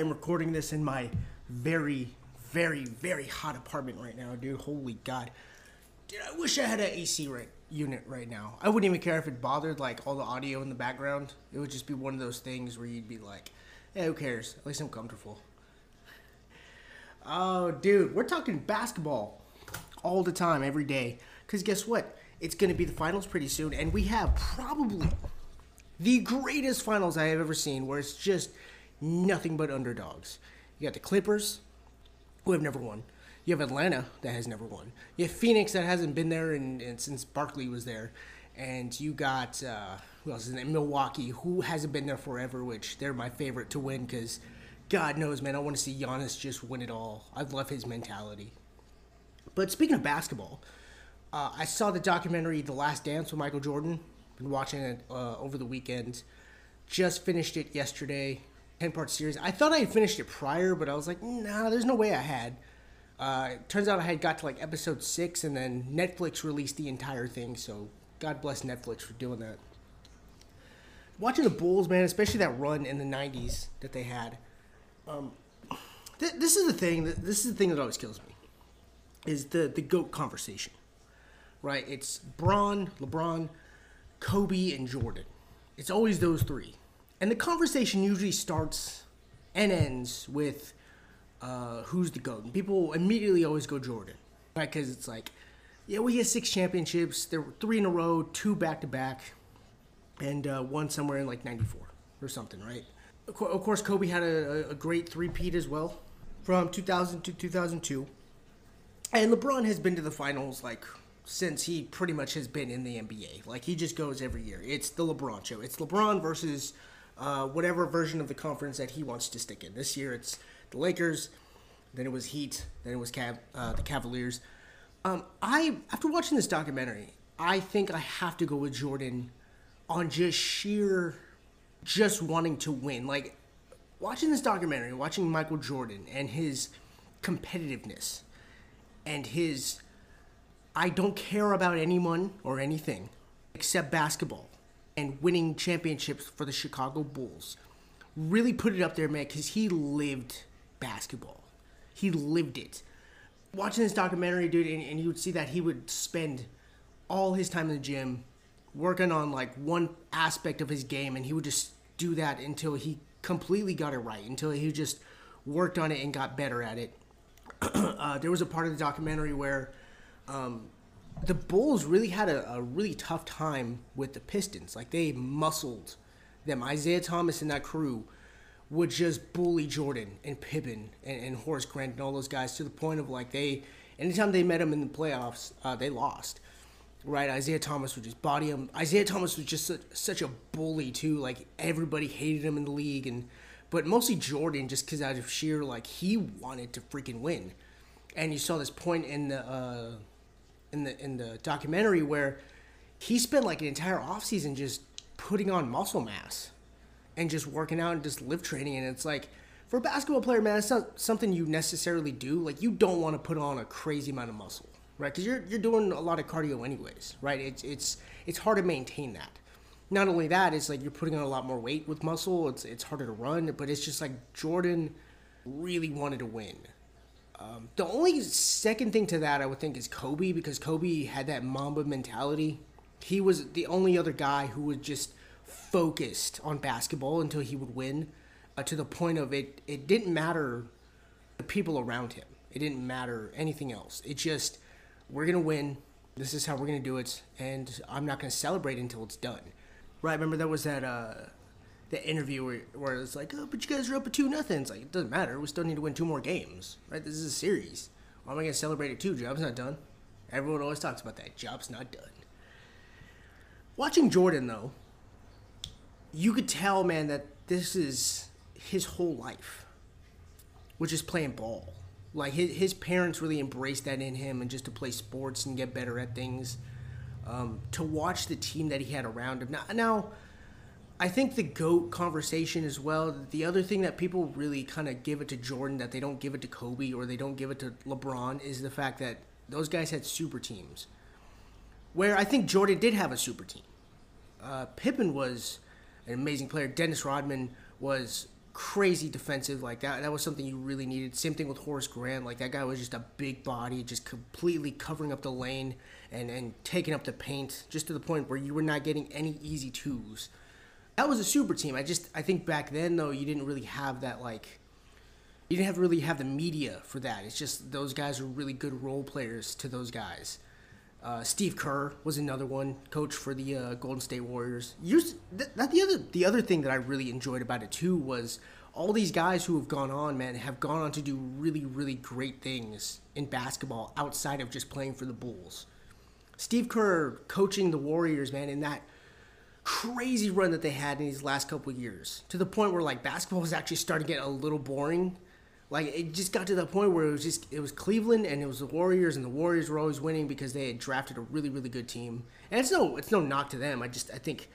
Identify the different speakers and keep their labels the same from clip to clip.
Speaker 1: I'm recording this in my very, very, very hot apartment right now, dude. Holy God. Dude, I wish I had an AC right, unit right now. I wouldn't even care if it bothered, like, all the audio in the background. It would just be one of those things where you'd be like, hey, who cares? At least I'm comfortable. Oh, dude, we're talking basketball all the time, every day. Because guess what? It's going to be the finals pretty soon, and we have probably the greatest finals I have ever seen where it's just nothing but underdogs. You got the Clippers, who have never won. You have Atlanta that has never won. You have Phoenix that hasn't been there in, since Barkley was there, and you got uh, who else is in Milwaukee, who hasn't been there forever, which they're my favorite to win because God knows, man, I want to see Giannis just win it all. I love his mentality. But speaking of basketball, uh, I saw the documentary The Last Dance with Michael Jordan. Been watching it uh, over the weekend. Just finished it yesterday. 10 part series. I thought I had finished it prior, but I was like, nah, there's no way I had. Uh, turns out I had got to like episode six, and then Netflix released the entire thing. So God bless Netflix for doing that. Watching the Bulls, man, especially that run in the '90s that they had. Um, th- this is the thing. That, this is the thing that always kills me, is the the goat conversation, right? It's Braun, LeBron, Kobe, and Jordan. It's always those three, and the conversation usually starts and ends with uh, who's the goat. And people immediately always go Jordan, right? Because it's like, yeah, we had six championships. There were three in a row, two back to back, and uh, one somewhere in like '94 or something, right? Of course, Kobe had a, a great three-peat as well, from 2000 to 2002. And LeBron has been to the finals like since he pretty much has been in the NBA. Like he just goes every year. It's the LeBron show. It's LeBron versus uh, whatever version of the conference that he wants to stick in. This year it's the Lakers, then it was Heat, then it was Cav- uh, the Cavaliers. Um, I after watching this documentary, I think I have to go with Jordan on just sheer, just wanting to win. Like watching this documentary, watching Michael Jordan and his competitiveness and his I don't care about anyone or anything except basketball and winning championships for the Chicago Bulls. Really put it up there, man, because he lived basketball. He lived it. Watching this documentary, dude, and, and you would see that he would spend all his time in the gym working on like one aspect of his game, and he would just do that until he completely got it right, until he just worked on it and got better at it. uh, there was a part of the documentary where um, the Bulls really had a, a, really tough time with the Pistons. Like they muscled them. Isiah Thomas and that crew would just bully Jordan and Pippen and, and Horace Grant and all those guys to the point of like they, anytime they met them in the playoffs, uh, they lost. Right, Isiah Thomas would just body him. Isiah Thomas was just such, such a bully too. Like everybody hated him in the league, and but mostly Jordan, just because out of sheer like he wanted to freaking win. And you saw this point in the uh, in the in the documentary where he spent like an entire offseason just putting on muscle mass and just working out and just lift training. And it's like for a basketball player man it's not something you necessarily do. Like you don't want to put on a crazy amount of muscle right? Because you're, you're doing a lot of cardio anyways right? It's it's it's hard to maintain that. Not only that it's like you're putting on a lot more weight with muscle. It's it's harder to run but it's just like jordan really wanted to win um, the only second thing to that I would think is Kobe because Kobe had that Mamba mentality. He was the only other guy who was just focused on basketball until he would win, uh, to the point of it. It didn't matter the people around him. It didn't matter anything else. It just we're gonna win. This is how we're gonna do it, and I'm not gonna celebrate until it's done. Right? Remember there was that. Uh, the interview where, where it's like, oh, but you guys are up at two nothing. It's like it doesn't matter. We still need to win two more games, right? This is a series. Why am I gonna celebrate it too? Job's not done. Everyone always talks about that. Job's not done. Watching Jordan though, you could tell, man, that this is his whole life, which is playing ball. Like his his parents really embraced that in him, and just to play sports and get better at things. Um, to watch the team that he had around him. Now, now I think the GOAT conversation as well, the other thing that people really kind of give it to Jordan that they don't give it to Kobe or they don't give it to LeBron is the fact that those guys had super teams. Where I think Jordan did have a super team. Uh, Pippen was an amazing player. Dennis Rodman was crazy defensive. Like that, that was something you really needed. Same thing with Horace Grant. Like that guy was just a big body, just completely covering up the lane and and taking up the paint, just to the point where you were not getting any easy twos. That was a super team. I just I think back then though you didn't really have that like. You didn't have really have the media for that. It's just those guys were really good role players to those guys. Uh, Steve Kerr was another one, coach for the uh, Golden State Warriors. Th- that the other the other thing that I really enjoyed about it too was all these guys who have gone on, man, have gone on to do really really great things in basketball outside of just playing for the Bulls. Steve Kerr coaching the Warriors, man, in that crazy run that they had in these last couple years, to the point where like basketball was actually starting to get a little boring like it just got to the point where it was just it was Cleveland and it was the Warriors and the Warriors were always winning because they had drafted a really really good team. And it's no it's no knock to them. I just I think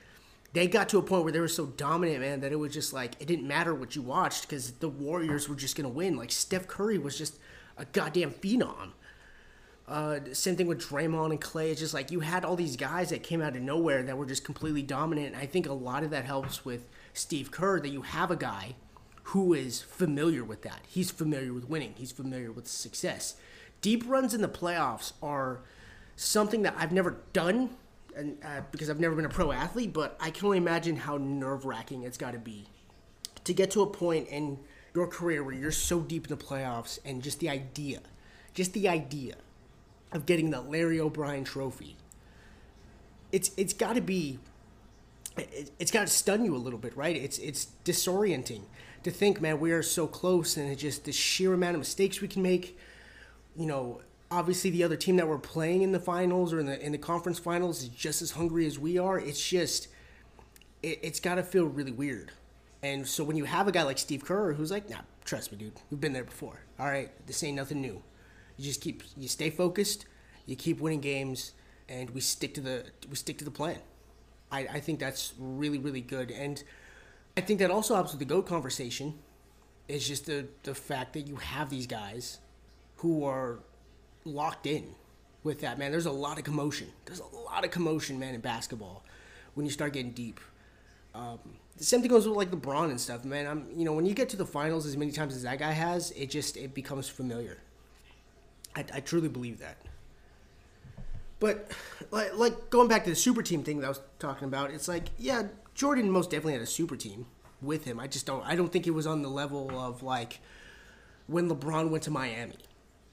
Speaker 1: they got to a point where they were so dominant, man, that it was just like it didn't matter what you watched because the Warriors were just gonna win. Like Steph Curry was just a goddamn phenom. Uh, same thing with Draymond and Clay. It's just like you had all these guys that came out of nowhere that were just completely dominant. And I think a lot of that helps with Steve Kerr that you have a guy who is familiar with that. He's familiar with winning. He's familiar with success. Deep runs in the playoffs are something that I've never done, and uh, because I've never been a pro athlete. But I can only imagine how nerve wracking it's got to be to get to a point in your career where you're so deep in the playoffs, and just the idea, just the idea of getting the Larry O'Brien Trophy. It's it's got to be. It's got to stun you a little bit, right? It's it's disorienting to think, man, we are so close, and it's just the sheer amount of mistakes we can make. You know, obviously the other team that we're playing in the finals or in the in the conference finals is just as hungry as we are. It's just, it, it's got to feel really weird. And so when you have a guy like Steve Kerr who's like, nah, trust me, dude, we've been there before. All right, this ain't nothing new. You just keep, you stay focused, you keep winning games, and we stick to the we stick to the plan. I, I think that's really really good and I think that also helps with the GOAT conversation. Is just the, the fact that you have these guys who are locked in with that, man. There's a lot of commotion. There's a lot of commotion, man, in basketball when you start getting deep. Um, the same thing goes with like LeBron and stuff, man. I'm, you know, when you get to the finals as many times as that guy has, it just it becomes familiar. I, I truly believe that. But like, like going back to the super team thing that I was talking about, it's like, yeah, Jordan most definitely had a super team with him. I just don't. I don't think it was on the level of like when LeBron went to Miami,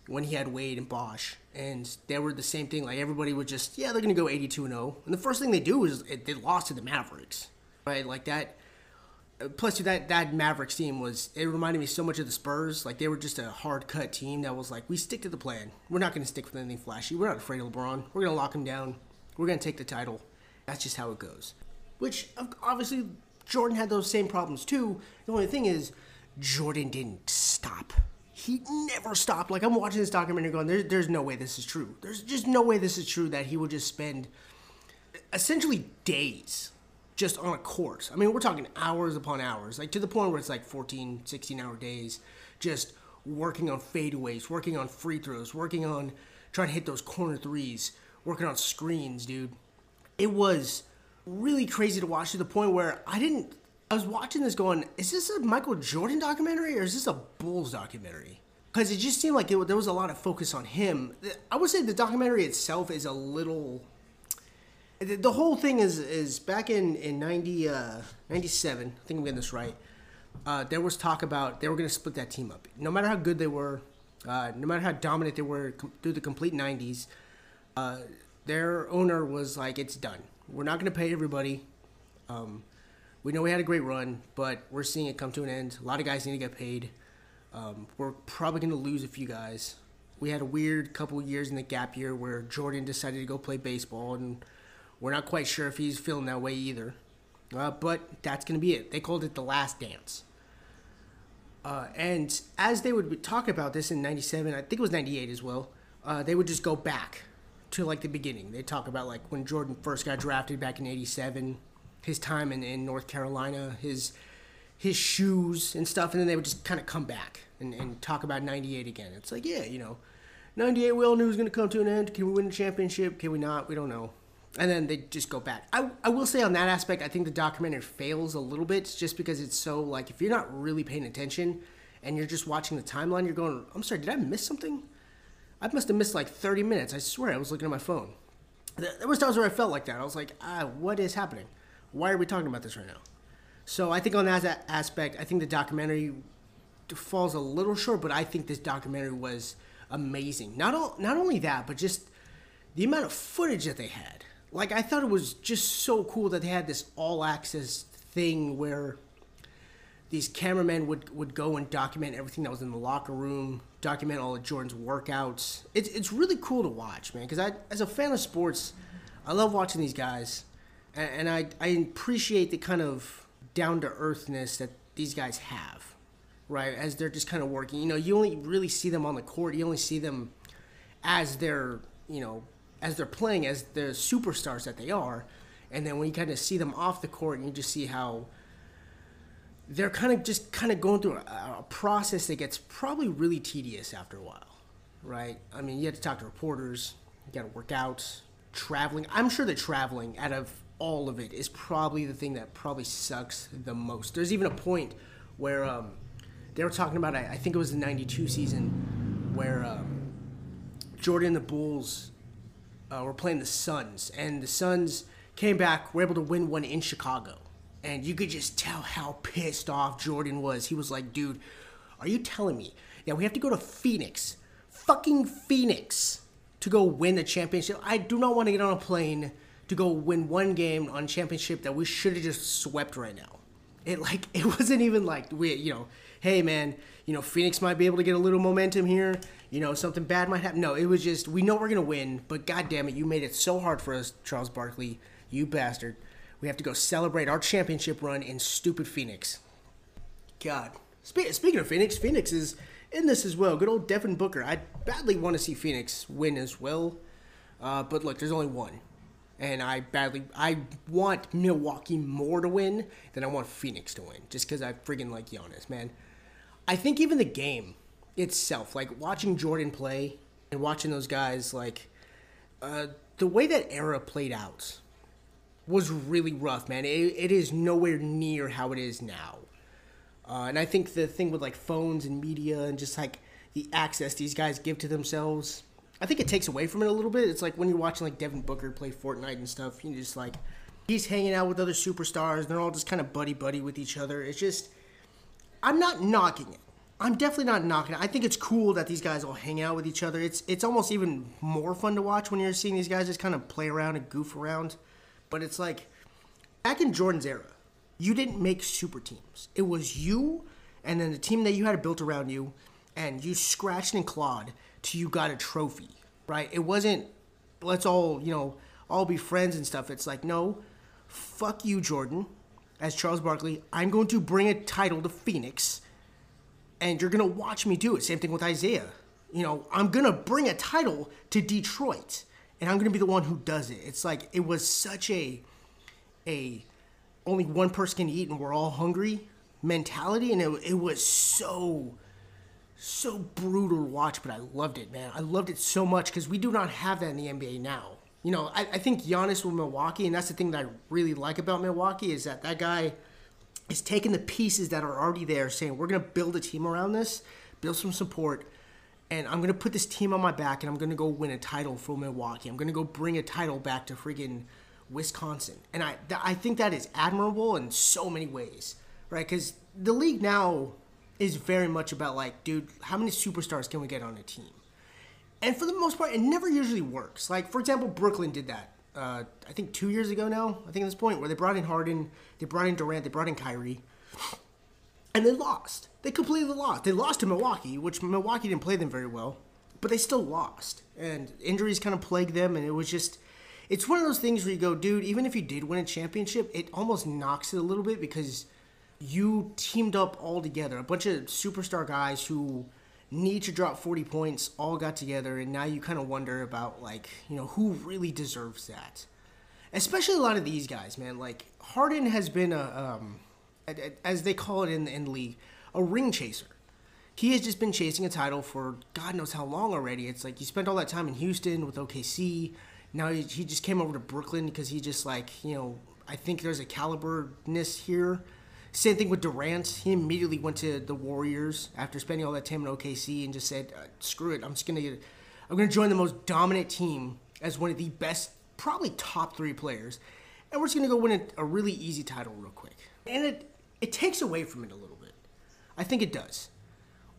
Speaker 1: when he had Wade and Bosh, and they were the same thing. Like everybody would just, yeah, they're gonna go 82 and 0, and the first thing they do is they lost to the Mavericks, right? Like that. Plus, that that Mavericks team was it reminded me so much of the Spurs. Like they were just a hard cut team that was like, we stick to the plan. We're not gonna stick with anything flashy. We're not afraid of LeBron. We're gonna lock him down. We're gonna take the title. That's just how it goes which obviously Jordan had those same problems too. The only thing is, Jordan didn't stop. He never stopped. Like I'm watching this documentary going, there, there's no way this is true. There's just no way this is true that he would just spend essentially days just on a court. I mean, we're talking hours upon hours, like to the point where it's like 14, 16 hour days, just working on fadeaways, working on free throws, working on trying to hit those corner threes, working on screens, dude. It was really crazy to watch to the point where I didn't. I was watching this going, is this a Michael Jordan documentary or is this a Bulls documentary? Because it just seemed like it, there was a lot of focus on him. I would say the documentary itself is a little. The whole thing is is back in in 90, uh, 97, I think I'm getting this right. Uh, there was talk about they were going to split that team up. No matter how good they were, uh, no matter how dominant they were com- through the complete 90s, uh, their owner was like, it's done we're not going to pay everybody. Um, we know we had a great run, but we're seeing it come to an end. A lot of guys need to get paid. Um, we're probably going to lose a few guys. We had a weird couple years in the gap year where Jordan decided to go play baseball, and we're not quite sure if he's feeling that way either. Uh, but that's going to be it. They called it the last dance. Uh, and as they would talk about this in 97, I think it was 98 as well, uh, they would just go back to like the beginning. They talk about like when Jordan first got drafted back in '87, his time in, in North Carolina, his his shoes and stuff, and then they would just kind of come back and, and talk about '98 again. It's like, yeah, you know, '98 we all knew was going to come to an end. Can we win the championship? Can we not? We don't know. And then they just go back. I, I will say on that aspect, I think the documentary fails a little bit just because it's so like if you're not really paying attention and you're just watching the timeline, you're going, I'm sorry, did I miss something? I must have missed like 30 minutes. I swear I was looking at my phone. There was times where I felt like that. I was like, ah, what is happening? Why are we talking about this right now? So I think on that aspect, I think the documentary falls a little short, but I think this documentary was amazing. Not all, not only that, but just the amount of footage that they had. Like I thought it was just so cool that they had this all access thing where these cameramen would, would go and document everything that was in the locker room, document all of Jordan's workouts. It's, it's really cool to watch, man, because I, as a fan of sports, I love watching these guys, and, and I, I appreciate the kind of down to earthness that these guys have, right? As they're just kind of working. You know, you only really see them on the court, you only see them as they're, you know, as they're playing as the superstars that they are. And then when you kind of see them off the court, and you just see how they're kind of just kind of going through a, a, process that gets probably really tedious after a while, right? I mean, you have to talk to reporters, you got to work out, traveling. I'm sure that traveling out of all of it is probably the thing that probably sucks the most. There's even a point where um, they were talking about, I, think it was the 92 season, where um, Jordan the Bulls uh, were playing the Suns, and the Suns came back, were able to win one in Chicago and you could just tell how pissed off Jordan was. He was like, dude, are you telling me that we have to go to Phoenix, fucking Phoenix, to go win the championship? I do not want to get on a plane to go win one game on championship that we should have just swept right now. It like it wasn't even like we, you know, hey man, you know, Phoenix might be able to get a little momentum here. You know, something bad might happen. No, it was just we know we're gonna win, but god damn it, you made it so hard for us, Charles Barkley, you bastard. We have to go celebrate our championship run in stupid Phoenix. God. Spe- speaking of Phoenix, Phoenix is in this as well. Good old Devin Booker. I badly want to see Phoenix win as well. Uh, but look, there's only one. And I badly, I want Milwaukee more to win than I want Phoenix to win. Just because I friggin' like Giannis, man. I think even the game itself, like watching Jordan play and watching those guys, like uh, the way that era played out was really rough, man. It, it is nowhere near how it is now. Uh, and I think the thing with like phones and media and just like the access these guys give to themselves, I think it takes away from it a little bit. It's like when you're watching like Devin Booker play Fortnite and stuff, you just like he's hanging out with other superstars. And they're all just kind of buddy buddy with each other. It's just I'm not knocking it. I'm definitely not knocking it. I think it's cool that these guys all hang out with each other. It's it's almost even more fun to watch when you're seeing these guys just kind of play around and goof around. But it's like back in Jordan's era, you didn't make super teams. It was you and then the team that you had built around you, and you scratched and clawed till you got a trophy, right? It wasn't let's all you know all be friends and stuff. It's like no, fuck you, Jordan. As Charles Barkley, I'm going to bring a title to Phoenix, and you're gonna watch me do it. Same thing with Isiah. You know, I'm gonna bring a title to Detroit and I'm gonna be the one who does it. It's like it was such a a only one person can eat and we're all hungry mentality, and it it was so so brutal to watch, but I loved it, man. I loved it so much because we do not have that in the NBA now. You know, I, I think Giannis with Milwaukee, and that's the thing that I really like about Milwaukee is that that guy is taking the pieces that are already there, saying we're gonna build a team around this, build some support, and I'm gonna put this team on my back, and I'm gonna go win a title for Milwaukee. I'm gonna go bring a title back to friggin' Wisconsin, and I th- I think that is admirable in so many ways, right? Because the league now is very much about like, dude, how many superstars can we get on a team? And for the most part, it never usually works. Like for example, Brooklyn did that. Uh, I think two years ago now. I think at this point where they brought in Harden, they brought in Durant, they brought in Kyrie, and they lost. They completely lost. They lost to Milwaukee, which Milwaukee didn't play them very well, but they still lost. And injuries kind of plagued them, and it was just. It's one of those things where you go, dude, even if you did win a championship, it almost knocks it a little bit because you teamed up all together. A bunch of superstar guys who need to drop 40 points all got together, and now you kind of wonder about, like, you know, who really deserves that. Especially a lot of these guys, man. Like, Harden has been a. Um, as they call it in, in the league, a ring chaser. He has just been chasing a title for God knows how long already. It's like you spent all that time in Houston with OKC. Now he, he just came over to Brooklyn because he just like you know I think there's a caliberness here. Same thing with Durant. He immediately went to the Warriors after spending all that time in OKC and just said, uh, "Screw it, I'm just gonna get, I'm gonna join the most dominant team as one of the best, probably top three players, and we're just gonna go win a, a really easy title real quick." And it it takes away from it a little bit. I think it does,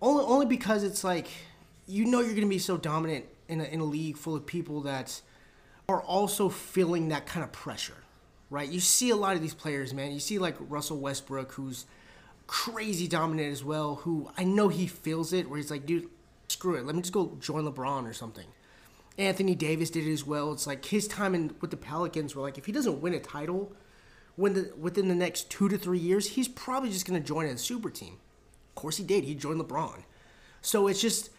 Speaker 1: only only because it's like you know you're gonna be so dominant in a, in a league full of people that are also feeling that kind of pressure right? You see a lot of these players, man. You see like Russell Westbrook, who's crazy dominant as well, who I know he feels it, where he's like, dude, screw it, let me just go join LeBron or something. Anthony Davis did it as well. It's like his time in with the Pelicans were like, if he doesn't win a title when the, within the next two to three years, he's probably just going to join a super team. Of course, he did. He joined LeBron. So it's just,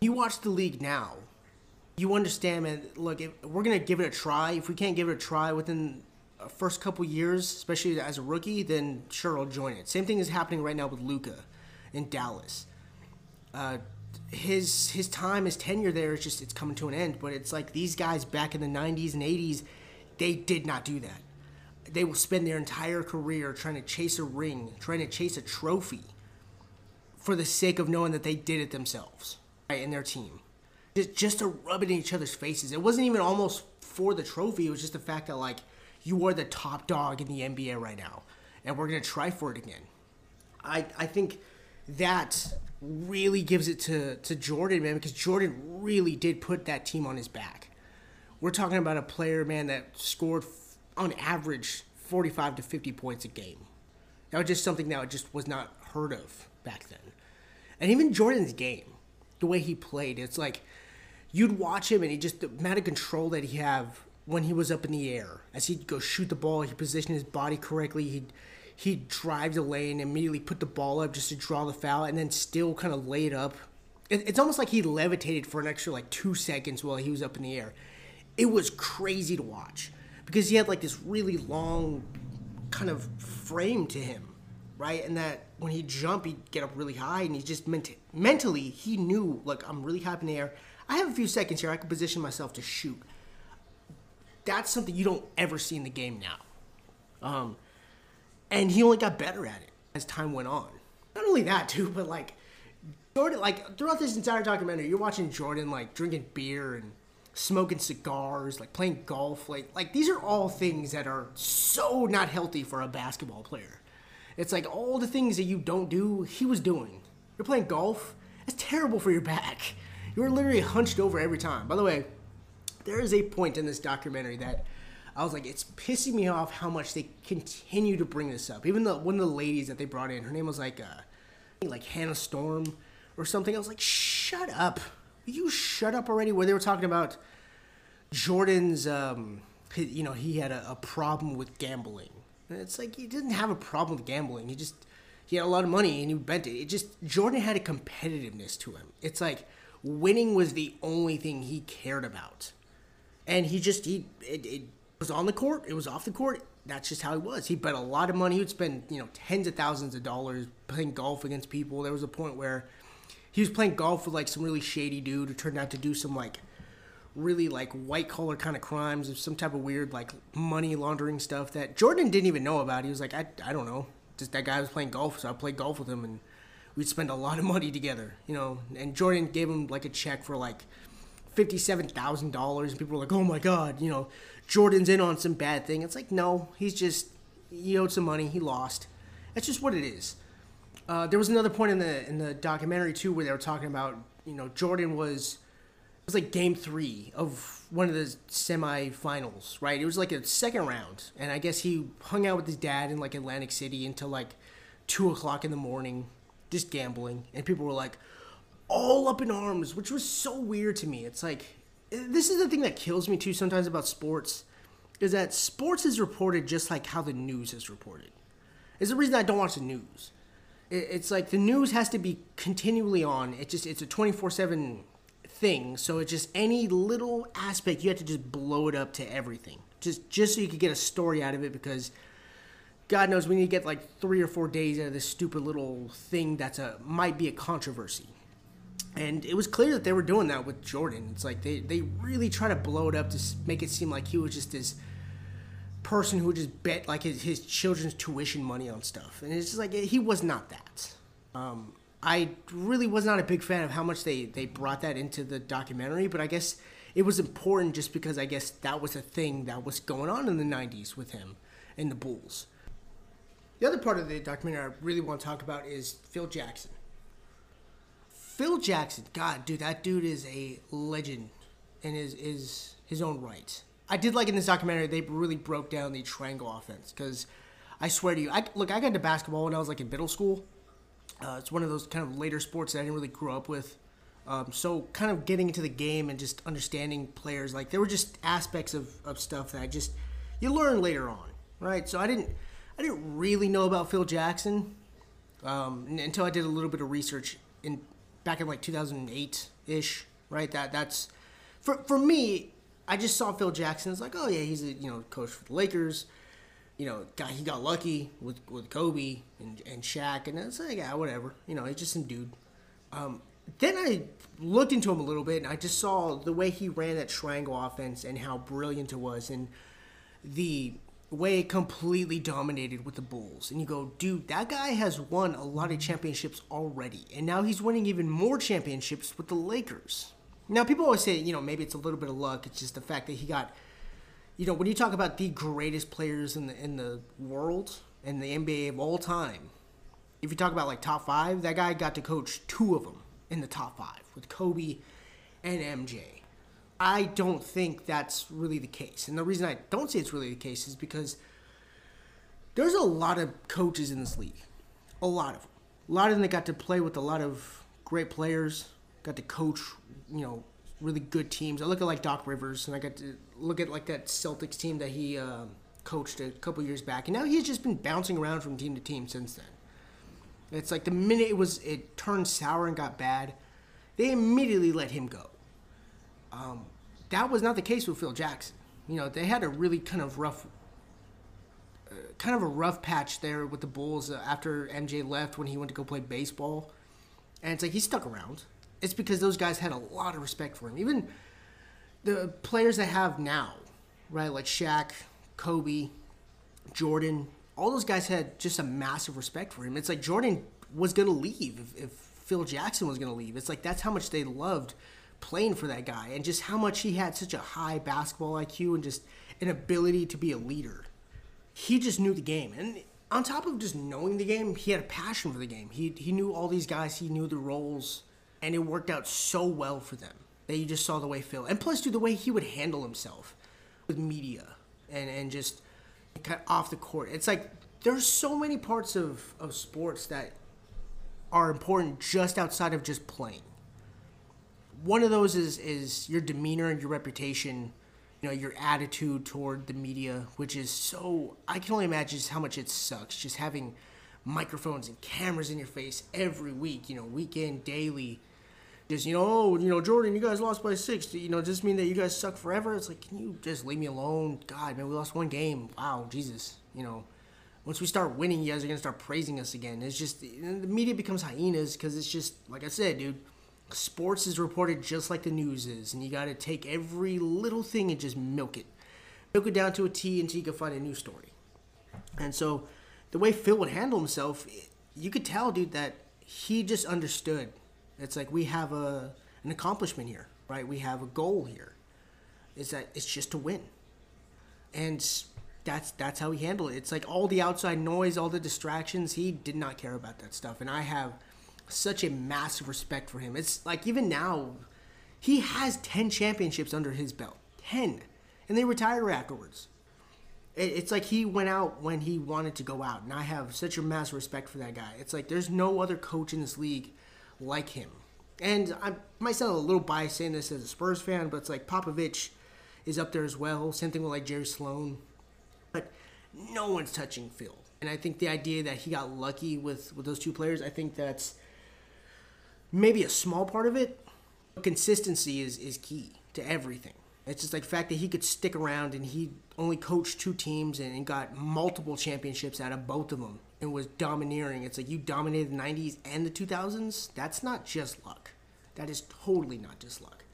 Speaker 1: you watch the league now, you understand, man. Look, if we're going to give it a try. If we can't give it a try within first couple years, especially as a rookie, then sure I'll join it. Same thing is happening right now with Luka in Dallas. Uh, his his time, his tenure there is just it's coming to an end. But it's like these guys back in the '90s and '80s, they did not do that. They will spend their entire career trying to chase a ring, trying to chase a trophy, for the sake of knowing that they did it themselves, right, in their team, just just to rub it in each other's faces. It wasn't even almost for the trophy. It was just the fact that like you are the top dog in the NBA right now, and we're gonna try for it again. I I think that really gives it to to Jordan, man, because Jordan really did put that team on his back. We're talking about a player, man, that scored on average 45 to 50 points a game. That was just something that just was not heard of back then. And even Jordan's game, the way he played, it's like you'd watch him and he just the amount of control that he have when he was up in the air. As he'd go shoot the ball, he'd position his body correctly. He'd he'd drive the lane, immediately put the ball up just to draw the foul, and then still kind of lay it up. It, it's almost like he levitated for an extra like two seconds while he was up in the air. It was crazy to watch because he had like this really long kind of frame to him, right? And that when he jump, he'd get up really high, and he just meant mentally he knew like I'm really high in the air. I have a few seconds here. I can position myself to shoot that's something you don't ever see in the game now. Um, and he only got better at it as time went on. Not only that, too, but like Jordan, like throughout this entire documentary, you're watching Jordan like drinking beer and smoking cigars, like playing golf, like like these are all things that are so not healthy for a basketball player. It's like all the things that you don't do, he was doing. You're playing golf. It's terrible for your back. You're literally hunched over every time. By the way, there is a point in this documentary that I was like, it's pissing me off how much they continue to bring this up. Even the one of the ladies that they brought in, her name was like, uh, like Hannah Storm or something. I was like, shut up, you shut up already. Where they were talking about Jordan's, um, you know, he had a, a problem with gambling. It's like he didn't have a problem with gambling. He just he had a lot of money and he bent it. It just Jordan had a competitiveness to him. It's like winning was the only thing he cared about and he just he it, it was on the court, it was off the court. That's just how he was. He bet a lot of money. He would spend you know tens of thousands of dollars playing golf against people. There was a point where he was playing golf with like some really shady dude who turned out to do some like really like white collar kind of crimes of some type of weird like money laundering stuff that Jordan didn't even know about. He was like, I, I don't know. Just that guy was playing golf, so I played golf with him and we'd spend a lot of money together, you know. And Jordan gave him like a check for like fifty-seven thousand dollars, and people were like, "Oh my God, you know, Jordan's in on some bad thing." It's like, no, he's just he owed some money, he lost. That's just what it is. Uh, there was another point in the in the documentary too where they were talking about you know Jordan was it was like game three of one of the semifinals, right? It was like a second round, and I guess he hung out with his dad in like Atlantic City until like two o'clock in the morning, just gambling, and people were like, all up in arms, which was so weird to me. It's like this is the thing that kills me too sometimes about sports is that sports is reported just like how the news is reported. It's the reason I don't watch the news. It's like the news has to be continually on. It just it's a twenty four seven thing. So it's just any little aspect you have to just blow it up to everything, just just so you could get a story out of it because. God knows we need to get like three or four days out of this stupid little thing that's a might be a controversy And it was clear that they were doing that with Jordan. It's like they, they really try to blow it up to make it seem like he was just this person who just bet like his, his children's tuition money on stuff. And it's just like he was not that. Um, I really was not a big fan of how much they, they brought that into the documentary, but I guess it was important just because I guess that was a thing that was going on in the 90s with him and the Bulls. The other part of the documentary I really want to talk about is Phil Jackson. Phil Jackson, God, dude, that dude is a legend in his is his own right. I did like in this documentary they really broke down the triangle offense because I swear to you, I look I got into basketball when I was like in middle school. Uh, it's one of those kind of later sports that I didn't really grow up with. Um, so kind of getting into the game and just understanding players, like there were just aspects of, of stuff that I just you learn later on, right? So I didn't I didn't really know about Phil Jackson um, until I did a little bit of research in back in like 2008 ish, right? That that's for for me. I just saw Phil Jackson. It's like, oh yeah, he's a you know coach for the Lakers. You know, got he got lucky with with Kobe and and Shaq, and it's like yeah, whatever. You know, he's just some dude. Um, then I looked into him a little bit, and I just saw the way he ran that triangle offense and how brilliant it was, and the way completely dominated with the Bulls. And you go, dude, that guy has won a lot of championships already. And now he's winning even more championships with the Lakers. Now, people always say, you know, maybe it's a little bit of luck. It's just the fact that he got, you know, when you talk about the greatest players in the in the world and the NBA of all time, if you talk about like top five, that guy got to coach two of them in the top five with Kobe and MJ. I don't think that's really the case. And the reason I don't say it's really the case is because there's a lot of coaches in this league. A lot of them. A lot of them that got to play with a lot of great players, got to coach, you know, really good teams. I look at like Doc Rivers, and I got to look at like that Celtics team that he uh, coached a couple years back, and now he's just been bouncing around from team to team since then. It's like the minute it was it turned sour and got bad, they immediately let him go. Um, that was not the case with Phil Jackson. You know, they had a really kind of rough, uh, kind of a rough patch there with the Bulls uh, after MJ left when he went to go play baseball. And it's like he stuck around. It's because those guys had a lot of respect for him. Even the players they have now, right, like Shaq, Kobe, Jordan, all those guys had just a massive respect for him. It's like Jordan was going to leave if, if Phil Jackson was going to leave. It's like that's how much they loved playing for that guy and just how much he had such a high basketball IQ and just an ability to be a leader. He just knew the game. And on top of just knowing the game, he had a passion for the game. He, he knew all these guys, he knew the roles, and it worked out so well for them that you just saw the way Phil, and plus, dude, the way he would handle himself with media and, and just cut off the court. It's like there's so many parts of, of sports that are important just outside of just playing one of those is is your demeanor and your reputation you know your attitude toward the media which is so i can only imagine just how much it sucks just having microphones and cameras in your face every week you know weekend daily. Just you know oh you know jordan you guys lost by six. You know does this mean that you guys suck forever? It's like can you just leave me alone? God man we lost one game. Wow jesus you know. Once we start winning you guys are gonna start praising us again. It's just the media becomes hyenas because it's just like i said dude sports is reported just like the news is, and you got to take every little thing and just milk it, milk it down to a T until you can find a new story. And so, the way Phil would handle himself, you could tell, dude, that he just understood. It's like we have a an accomplishment here, right? We have a goal here. Is that it's just to win, and that's that's how he handled it. It's like all the outside noise, all the distractions. He did not care about that stuff, and I have such a massive respect for him. It's like even now, he has 10 championships under his belt. 10. And they retire afterwards. It's like he went out when he wanted to go out. And I have such a massive respect for that guy. It's like there's no other coach in this league like him. And I might sound a little biased saying this as a Spurs fan, but it's like Popovich is up there as well. Same thing with like Jerry Sloan. But no one's touching Phil. And I think the idea that he got lucky with, with those two players, I think that's maybe a small part of it. Consistency is, is key to everything. It's just like the fact that he could stick around and he only coached two teams and, got multiple championships out of both of them and was domineering. It's like you dominated the 90s and the 2000s. That's not just luck. That is totally not just luck.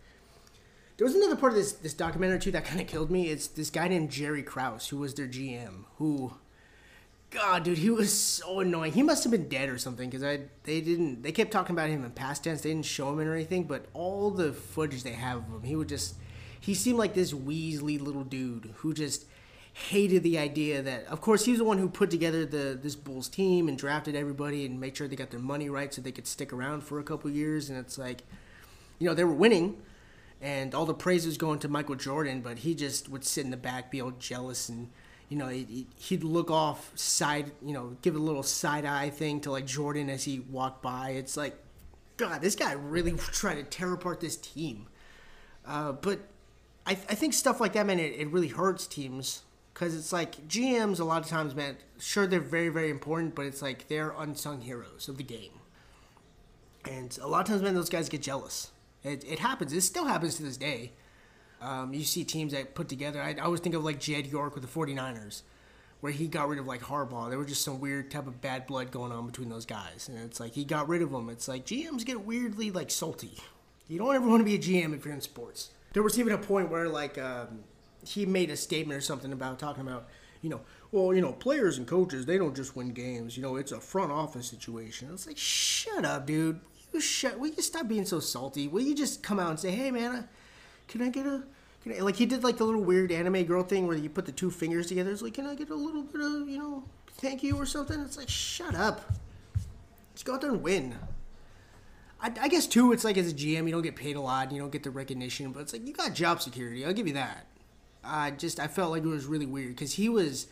Speaker 1: There was another part of this this documentary too that kind of killed me. It's this guy named Jerry Krause, who was their GM, who God, dude, he was so annoying. He must have been dead or something because I they didn't they kept talking about him in past tense. They didn't show him or anything, but all the footage they have of him, he would just he seemed like this Weasley little dude who just hated the idea that of course he was the one who put together the this Bulls team and drafted everybody and made sure they got their money right so they could stick around for a couple years and it's like you know they were winning and all the praise was going to Michael Jordan but he just would sit in the back be all jealous and you know, he'd look off side, you know, give a little side eye thing to like Jordan as he walked by. It's like, God, this guy really tried to tear apart this team. Uh, but I, I think stuff like that, man, it, it really hurts teams because it's like GMs a lot of times, man. Sure, they're very, very important, but it's like they're unsung heroes of the game. And a lot of times, man, those guys get jealous. It, it happens. It still happens to this day. Um, you see teams that put together. I, I always think of like Jed York with the 49ers, where he got rid of like Harbaugh. There was just some weird type of bad blood going on between those guys, and it's like he got rid of them. It's like GMs get weirdly like salty. You don't ever want to be a GM if you're in sports. There was even a point where like um, he made a statement or something about talking about you know well you know players and coaches they don't just win games you know it's a front office situation. It's like shut up, dude. You shut. Will you stop being so salty? Will you just come out and say, hey man. I, can I get a can I, like he did like the little weird anime girl thing where you put the two fingers together. It's like, can I get a little bit of you know thank you or something? It's like, shut up. Just go out there and win. I, I guess too, it's like as a GM, you don't get paid a lot, you don't get the recognition, but it's like you got job security. I'll give you that. I just I felt like it was really weird because he was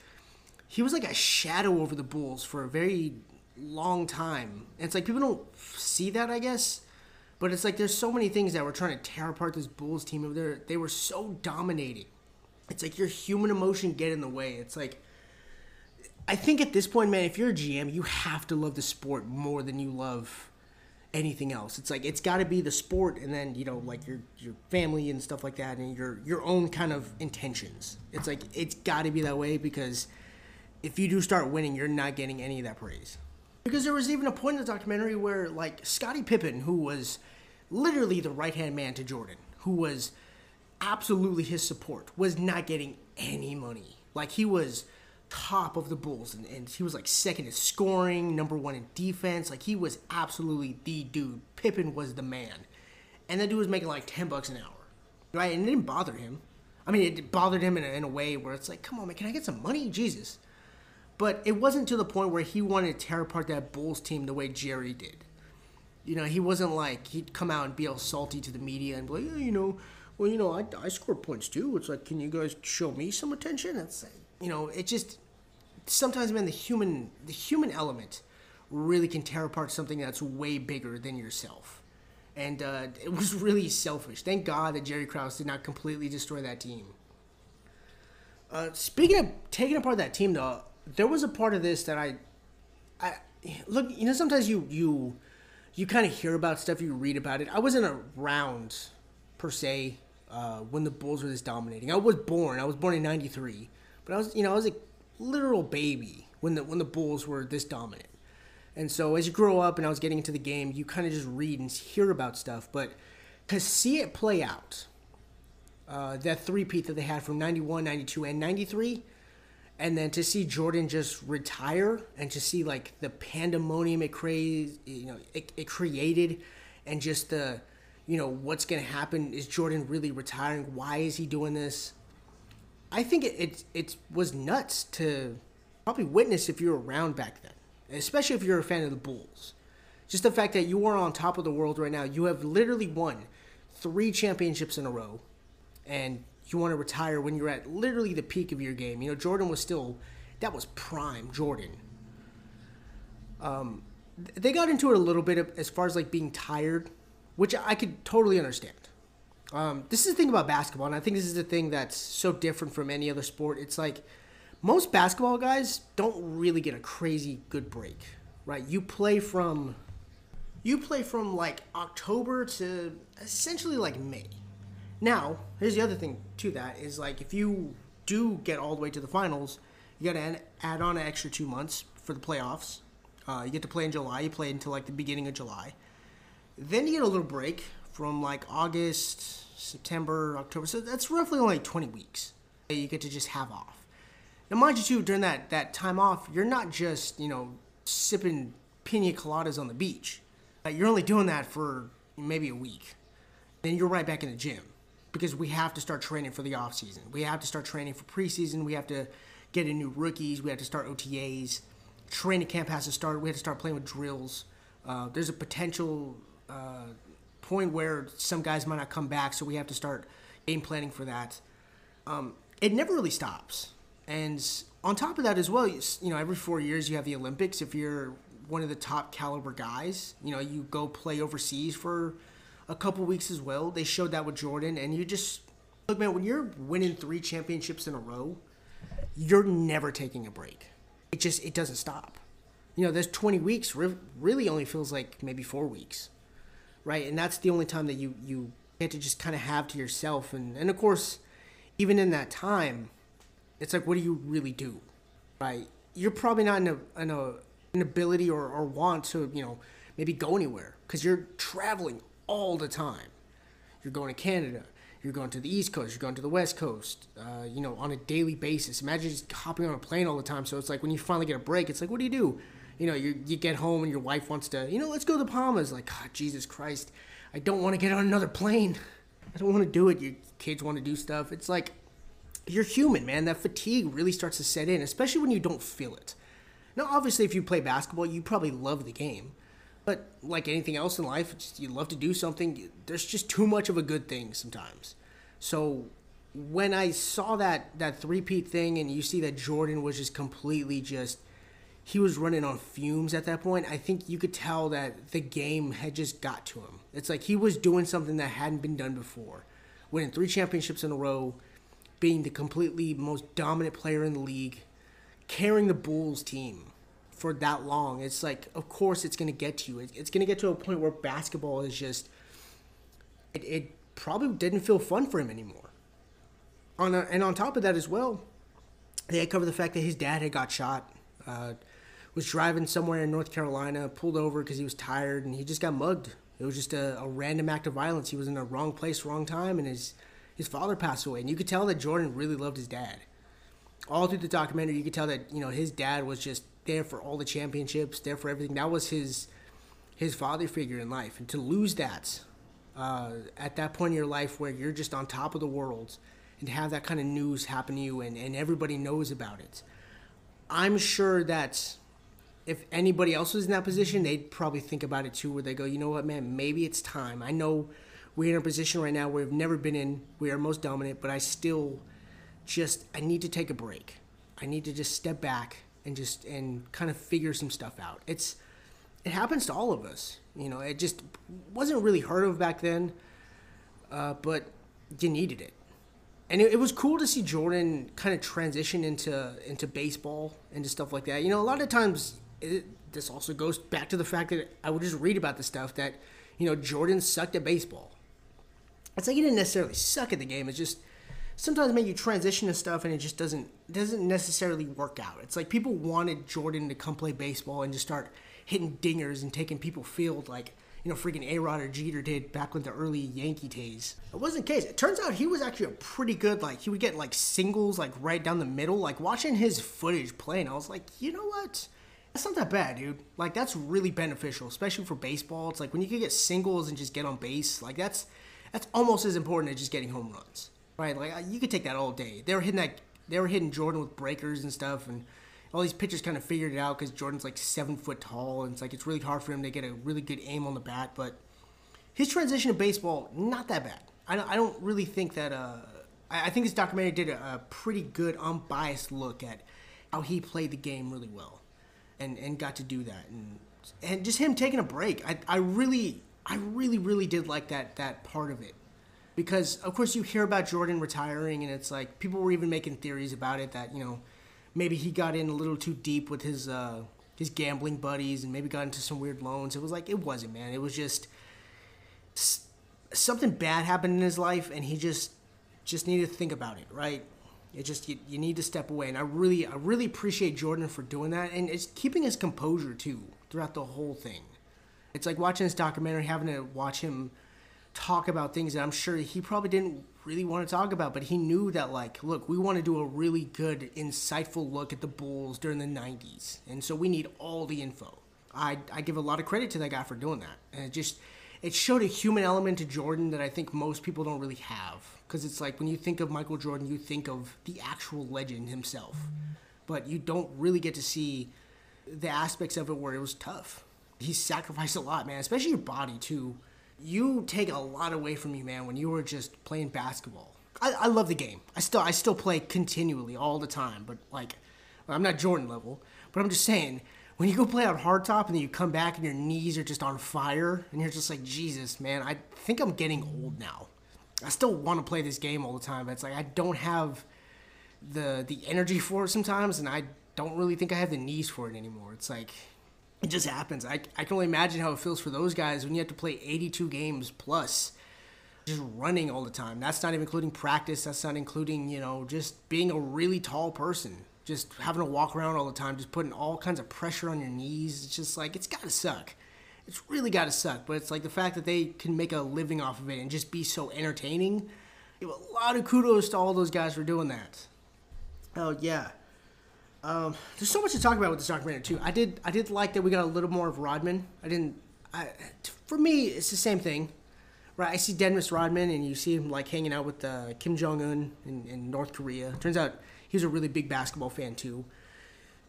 Speaker 1: he was like a shadow over the Bulls for a very long time. And it's like people don't see that, I guess. But it's like there's so many things that were trying to tear apart this Bulls team over there. They were so dominating. It's like your human emotion get in the way. It's like I think at this point, man, if you're a GM, you have to love the sport more than you love anything else. It's like it's got to be the sport, and then you know, like your your family and stuff like that, and your your own kind of intentions. It's like it's got to be that way because if you do start winning, you're not getting any of that praise. Because there was even a point in the documentary where, like, Scottie Pippen, who was literally the right hand man to Jordan, who was absolutely his support, was not getting any money. Like, he was top of the Bulls, and, and he was like second in scoring, number one in defense. Like, he was absolutely the dude. Pippen was the man. And that dude was making like 10 bucks an hour, right? And it didn't bother him. I mean, it bothered him in a, in a way where it's like, come on, man, can I get some money? Jesus. But it wasn't to the point where he wanted to tear apart that Bulls team the way Jerry did. You know, he wasn't like he'd come out and be all salty to the media and be like, you know, well, you know, I, I scored points too. It's like, can you guys show me some attention? It's you know, it just sometimes, man, the human the human element really can tear apart something that's way bigger than yourself. And uh, it was really selfish. Thank God that Jerry Krause did not completely destroy that team. Uh, speaking of taking apart that team, though, there was a part of this that I, I look. You know, sometimes you you you kind of hear about stuff, you read about it. I wasn't around per se uh, when the Bulls were this dominating. I was born. I was born in '93, but I was you know I was a literal baby when the when the Bulls were this dominant. And so as you grow up and I was getting into the game, you kind of just read and hear about stuff, but to see it play out, uh, that three-peat that they had from 91, 92, and 93, and then to see Jordan just retire and to see like the pandemonium it created, you know, it, it created, and just the, you know, what's gonna happen? Is Jordan really retiring? Why is he doing this? I think it it, it was nuts to probably witness if you were around back then, especially if you're a fan of the Bulls. Just the fact that you are on top of the world right now, you have literally won three championships in a row, and you want to retire when you're at literally the peak of your game. You know, Jordan was still that was prime Jordan. Um, they got into it a little bit as far as like being tired, which I could totally understand. Um, this is the thing about basketball, and I think this is the thing that's so different from any other sport. It's like most basketball guys don't really get a crazy good break, right? You play from you play from like October to essentially like May now, here's the other thing to that is like if you do get all the way to the finals, you got to add on an extra two months for the playoffs. Uh, you get to play in July. You play until like the beginning of July. Then you get a little break from like August, September, October. So that's roughly only 20 weeks that you get to just have off. Now, mind you, too, during that, that time off, you're not just, you know, sipping pina coladas on the beach. You're only doing that for maybe a week. Then you're right back in the gym because we have to start training for the off season. We have to start training for preseason. We have to get in new rookies. We have to start OTAs. Training camp has to start. We have to start playing with drills. Uh, there's a potential uh, point where some guys might not come back, so we have to start game planning for that. Um, it never really stops. And on top of that as well, you know, every four years you have the Olympics. If you're one of the top caliber guys, you know, you go play overseas for a couple weeks as well. They showed that with Jordan, and you just look, man, when you're winning three championships in a row, you're never taking a break. It just it doesn't stop. You know, there's 20 weeks really only feels like maybe four weeks, right? And that's the only time that you you get to just kind of have to yourself. And and of course, even in that time, it's like, what do you really do, right? You're probably not in a in a an ability or, or want to you know maybe go anywhere because you're traveling all the time. You're going to Canada. You're going to the East Coast. You're going to the West Coast. Uh, you know, on a daily basis. Imagine just hopping on a plane all the time. So it's like when you finally get a break, it's like, what do you do? You know, you, you get home and your wife wants to, you know, let's go to the Bahamas. Like, God, Jesus Christ, I don't want to get on another plane. I don't want to do it. Your kids want to do stuff. It's like you're human, man. That fatigue really starts to set in, especially when you don't feel it. Now, obviously, if you play basketball, you probably love the game. But like anything else in life, just, you love to do something. There's just too much of a good thing sometimes. So when I saw that that three-peat thing, and you see that Jordan was just completely just he was running on fumes at that point. I think you could tell that the game had just got to him. It's like he was doing something that hadn't been done before, winning three championships in a row, being the completely most dominant player in the league, carrying the Bulls team for that long. It's like, of course, it's going to get to you. It's going to get to a point where basketball is just, it, it probably didn't feel fun for him anymore. On a, and on top of that as well, they had covered the fact that his dad had got shot. Uh, was driving somewhere in North Carolina, pulled over because he was tired, and he just got mugged. It was just a, a, random act of violence. He was in the wrong place, wrong time, and his his father passed away. And you could tell that Jordan really loved his dad. All through the documentary, you could tell that you know his dad was just there for all the championships, there for everything. That was his his father figure in life, and to lose that uh, at that point in your life where you're just on top of the world, and to have that kind of news happen to you, and, and everybody knows about it. I'm sure that if anybody else was in that position, they'd probably think about it too, where they go, you know what, man, maybe it's time. I know we're in a position right now where we've never been in. We are most dominant, but I still just I need to take a break. I need to just step back and just and kind of figure some stuff out. It's it happens to all of us. You know, it just wasn't really heard of back then, uh, but you needed it. And it, it, was cool to see Jordan kind of transition into into baseball and stuff like that. You know, a lot of times it, this also goes back to the fact that I would just read about the stuff that you know Jordan sucked at baseball. It's like he didn't necessarily suck at the game. It's just sometimes man you transition to stuff and it just doesn't doesn't necessarily work out. It's like people wanted Jordan to come play baseball and just start hitting dingers and taking people field like you know freaking A Rod or Jeter did back with the early Yankee days. It wasn't the case. It turns out he was actually a pretty good like he would get like singles like right down the middle. Like watching his footage playing, I was like, you know what? That's not that bad, dude. Like that's really beneficial, especially for baseball. It's like when you can get singles and just get on base, like that's that's almost as important as just getting home runs right? Like you could take that all day. They were hitting that. They were hitting Jordan with breakers and stuff, and all these pitchers kind of figured it out because Jordan's like seven foot tall, and it's like it's really hard for him to get a really good aim on the bat. But his transition to baseball, not that bad. I don't, I don't really think that. Uh, I, I think this documentary did a, a pretty good, unbiased look at how he played the game really well, and and got to do that, and and just him taking a break. I, I really, I really, really did like that that part of it because of course you hear about Jordan retiring, and it's like people were even making theories about it that you know maybe he got in a little too deep with his uh, his gambling buddies, and maybe got into some weird loans. It was like it wasn't, man. It was just something bad happened in his life, and he just just needed to think about it, right? It just you, you need to step away, and I really I really appreciate Jordan for doing that, and it's keeping his composure too throughout the whole thing. It's like watching this documentary, having to watch him talk about things that I'm sure he probably didn't really want to talk about, but he knew that like, look, we want to do a really good, insightful look at the Bulls during the '90s, and so we need all the info. I I give a lot of credit to that guy for doing that, and it just it showed a human element to Jordan that I think most people don't really have. Because it's like when you think of Michael Jordan, you think of the actual legend himself, but you don't really get to see the aspects of it where it was tough. He sacrificed a lot, man, especially your body too. You take a lot away from you, man, when you were just playing basketball. I, I love the game. I still I still play continually all the time, but like I'm not Jordan level, but I'm just saying when you go play on hardtop and then you come back and your knees are just on fire and you're just like Jesus, man, I think I'm getting old now. I still want to play this game all the time, but it's like I don't have the the energy for it sometimes, and I don't really think I have the knees for it anymore. It's like it just happens. I, I can only imagine how it feels for those guys when you have to play 82 games plus just running all the time. That's not even including practice. That's not including, you know, just being a really tall person. Just having to walk around all the time, just putting all kinds of pressure on your knees. It's just like, it's got to suck. It's really got to suck. But it's like the fact that they can make a living off of it and just be so entertaining. Give a lot of kudos to all those guys for doing that. Oh, yeah. Um, there's so much to talk about with this documentary too. I did I did like that we got a little more of Rodman. I didn't. I, for me, it's the same thing, right? I see Dennis Rodman, and you see him like hanging out with uh, Kim Jong Un in, in North Korea. Turns out he's a really big basketball fan too,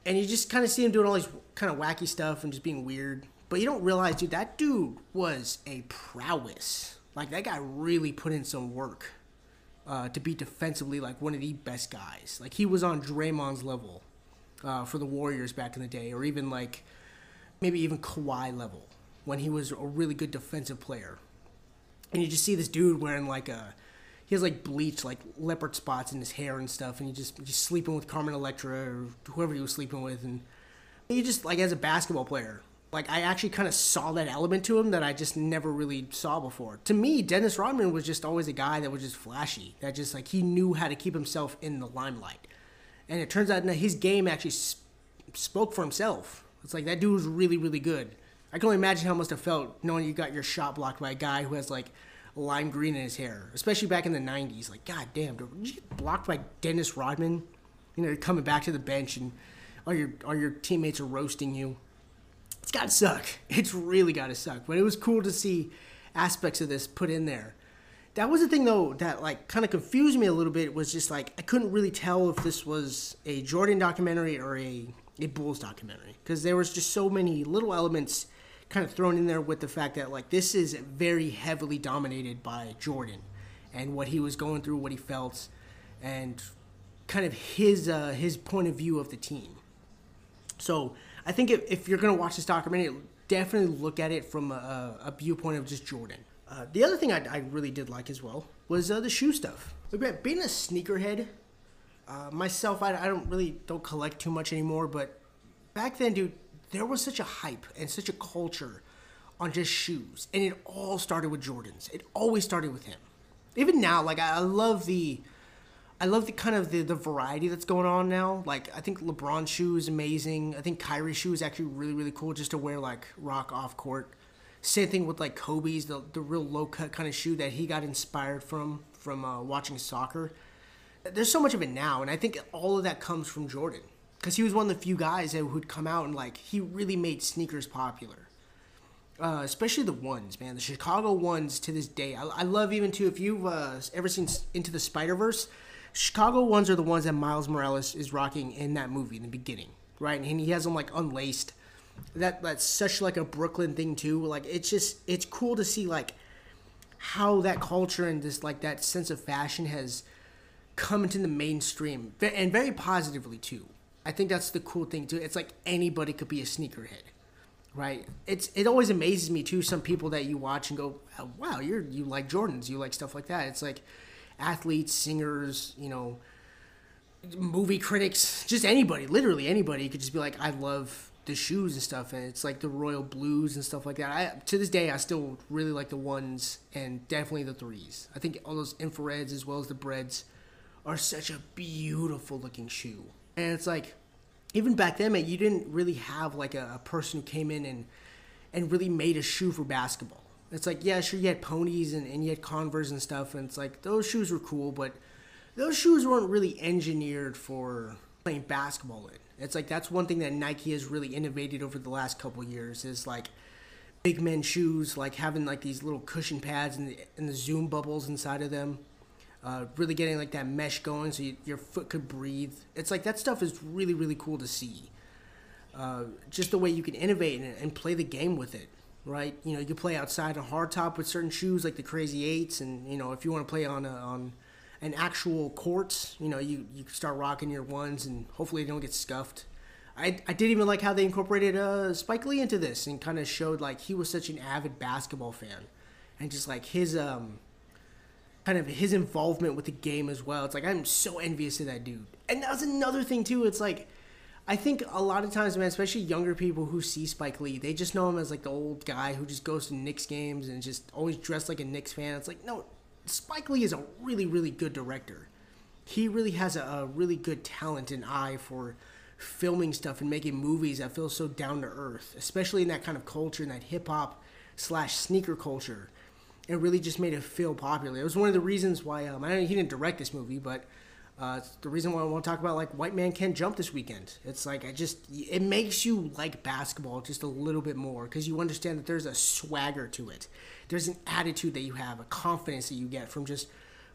Speaker 1: and you just kind of see him doing all these kind of wacky stuff and just being weird. But you don't realize, dude, that dude was a prowess. Like that guy really put in some work uh, to be defensively like one of the best guys. Like he was on Draymond's level uh, for the Warriors back in the day, or even like maybe even Kawhi level when he was a really good defensive player. And you just see this dude wearing like a he has like bleach like leopard spots in his hair and stuff, and he just just sleeping with Carmen Electra or whoever he was sleeping with, and he just like as a basketball player. Like I actually kind of saw that element to him that I just never really saw before. To me, Dennis Rodman was just always a guy that was just flashy. That just like he knew how to keep himself in the limelight and it turns out that his game actually sp- spoke for himself. It's like that dude was really, really good. I can only imagine how it must have felt knowing you got your shot blocked by a guy who has like lime green in his hair, especially back in the '90s. Like, god damn, you get blocked by Dennis Rodman? You know, coming back to the bench and all your all your teammates are roasting you. It's gotta suck. It's really gotta suck. But it was cool to see aspects of this put in there that was the thing though that like kind of confused me a little bit was just like I couldn't really tell if this was a Jordan documentary or a a Bulls documentary because there was just so many little elements kind of thrown in there with the fact that like this is very heavily dominated by Jordan and what he was going through, what he felt, and kind of his uh, his point of view of the team. So I think if, if you're gonna watch this documentary, definitely look at it from a, a viewpoint of just Jordan. Uh, the other thing I, I, really did like as well was uh, the shoe stuff. Being a sneakerhead, uh, myself, I, I don't really don't collect too much anymore. But back then, dude, there was such a hype and such a culture on just shoes, and it all started with Jordans. It always started with him. Even now, like I, I love the, I love the kind of the, the variety that's going on now. Like I think LeBron shoe is amazing. I think Kyrie shoe is actually really really cool just to wear like rock off court. Same thing with like Kobe's, the the real low cut kind of shoe that he got inspired from from uh, watching soccer. There's so much of it now, and I think all of that comes from Jordan because he was one of the few guys that would come out and like he really made sneakers popular. Uh, especially the ones, man. The Chicago ones to this day. I, I love even too. If you've uh, ever seen Into the Spider Verse, Chicago ones are the ones that Miles Morales is rocking in that movie in the beginning, right? And he has them like unlaced that that's such like a Brooklyn thing too. Like it's just it's cool to see like how that culture and this like that sense of fashion has come into the mainstream and very positively too. I think that's the cool thing too. It's like anybody could be a sneakerhead, right? It's it always amazes me too. Some people that you watch and go, oh, "Wow, you're you like Jordans, you like stuff like that." It's like athletes, singers, you know, movie critics, just anybody, literally anybody could just be like, "I love the shoes and stuff, and it's like the royal blues and stuff like that. I to this day I still really like the ones and definitely the threes. I think all those infrareds as well as the breads are such a beautiful looking shoe, and it's like even back then, man, you didn't really have like a, a person who came in and and really made a shoe for basketball. It's like, yeah, sure, you had ponies and, and you had Converse and stuff, and it's like those shoes were cool, but those shoes weren't really engineered for playing basketball in. It's like that's one thing that Nike has really innovated over the last couple years is like big men shoes, like having like these little cushion pads and the, and the zoom bubbles inside of them. Uh, really getting like that mesh going so you, your foot could breathe. It's like that stuff is really really cool to see. Uh, just the way you can innovate and, and play the game with it right? You know, you can play outside on hardtop with certain shoes like the Crazy Eights, and you know, if you want to play on a, on an actual court, you know, you you start rocking your ones, and hopefully they don't get scuffed. I, I did even like how they incorporated uh, Spike Lee into this and kind of showed like he was such an avid basketball fan, and just like his um kind of his involvement with the game as well. It's like I'm so envious of that dude. And that's another thing too. It's like I think a lot of times, man, especially younger people who see Spike Lee, they just know him as like the old guy who just goes to Knicks games and just always dressed like a Knicks fan. It's like, no, Spike Lee is a really, really good director. He really has a, a really good talent and eye for filming stuff and making movies that feel so down to earth, especially in that kind of culture, in that hip hop slash sneaker culture. It really just made it feel popular. It was one of the reasons why um, I know he didn't direct this movie, but uh, the reason why I want to talk about like White Man Can't Jump this weekend. It's like I just it makes you like basketball just a little bit more because you understand that there's a swagger to it. There's an attitude that you have, a confidence that you get from just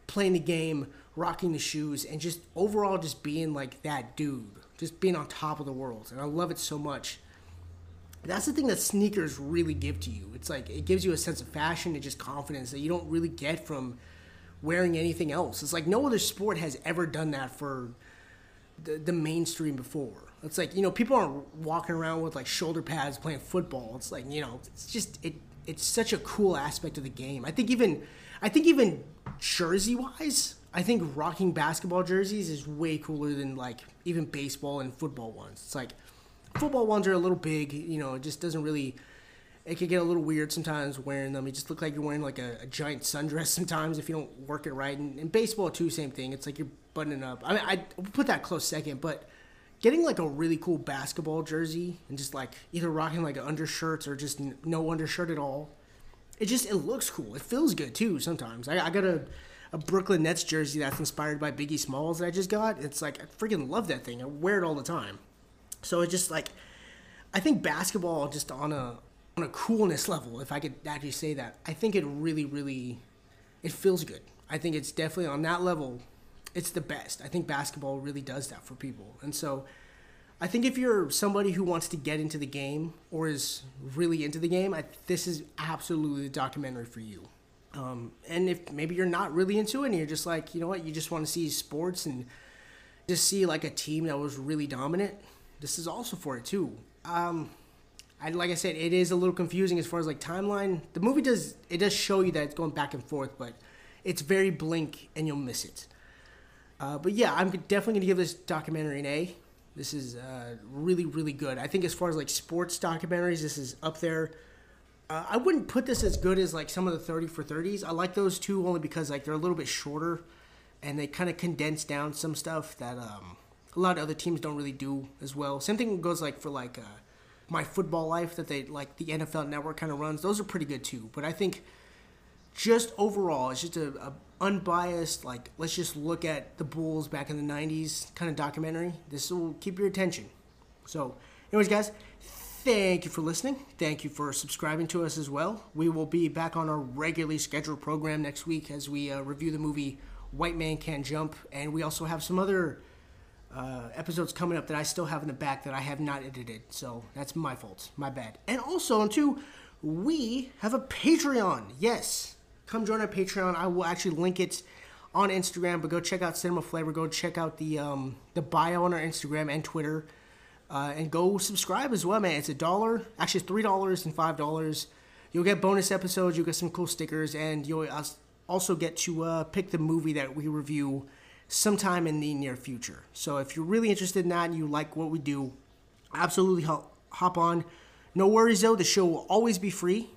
Speaker 1: playing the game, rocking the shoes, and just overall just being like that dude, just being on top of the world. And I love it so much. That's the thing that sneakers really give to you. It's like it gives you a sense of fashion and just confidence that you don't really get from wearing anything else. It's like no other sport has ever done that for the, the mainstream before. It's like you know people aren't walking around with like shoulder pads playing football. It's like you know it's just it it's such a cool aspect of the game. I think even I think even jersey wise, I think rocking basketball jerseys is way cooler than like even baseball and football ones. It's like football ones are a little big, you know, it just doesn't really it could get a little weird sometimes wearing them. You just look like you're wearing like a, a giant sundress sometimes if you don't work it right. And, and, baseball too, same thing. It's like you're buttoning up. I mean, I put that close second, but getting like a really cool basketball jersey and just like either rocking like undershirts or just no undershirt at all, it just it looks cool. It feels good too. Sometimes I, I got a a Brooklyn Nets jersey that's inspired by Biggie Smalls that I just got. It's like I freaking love that thing. I wear it all the time. So it just like I think basketball just on a on a coolness level, if I could actually say that, I think it really, really, it feels good. I think it's definitely on that level, it's the best. I think basketball really does that for people, and so I think if you're somebody who wants to get into the game or is really into the game, I, this is absolutely the documentary for you. Um, and if maybe you're not really into it and you're just like, you know what, you just want to see sports and just see like a team that was really dominant, this is also for it too. Um, I, like I said, it is a little confusing as far as like timeline. The movie does it does show you that it's going back and forth, but it's very blink and you'll miss it. Uh, but yeah, I'm definitely gonna give this documentary an A. This is uh, really really good. I think as far as like sports documentaries, this is up there. Uh, I wouldn't put this as good as like some of the 30 for 30s. I like those two only because like they're a little bit shorter and they kind of condense down some stuff that um, a lot of other teams don't really do as well. Same thing goes like for like uh, my football life that they like the NFL Network kind of runs. Those are pretty good too. But I think just overall, it's just a, a, unbiased like let's just look at the Bulls back in the '90s kind of documentary. This will keep your attention. So, anyways, guys, thank you for listening. Thank you for subscribing to us as well. We will be back on our regularly scheduled program next week as we uh, review the movie White Man Can't Jump, and we also have some other uh, episodes coming up that I still have in the back that I have not edited. So that's my fault. My bad. And also, on two, we have a Patreon. Yes. Come join our Patreon. I will actually link it on Instagram, but go check out Cinema Flavor. Go check out the um, the bio on our Instagram and Twitter. Uh, and go subscribe as well, man. It's a dollar. Actually, three dollars and five dollars. You'll get bonus episodes. You'll get some cool stickers, and you'll also get to uh, pick the movie that we review sometime in the near future. So if you're really interested in that and you like what we do, absolutely hop on. No worries though, the show will always be free.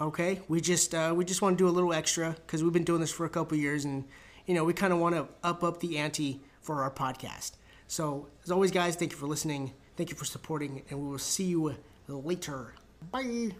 Speaker 1: Okay, we just uh, we just want to do a little extra because we've been doing this for a couple years, and you know we kind of want to up up the ante for our podcast. So as always, guys, thank you for listening, thank you for supporting, and we will see you later. Bye.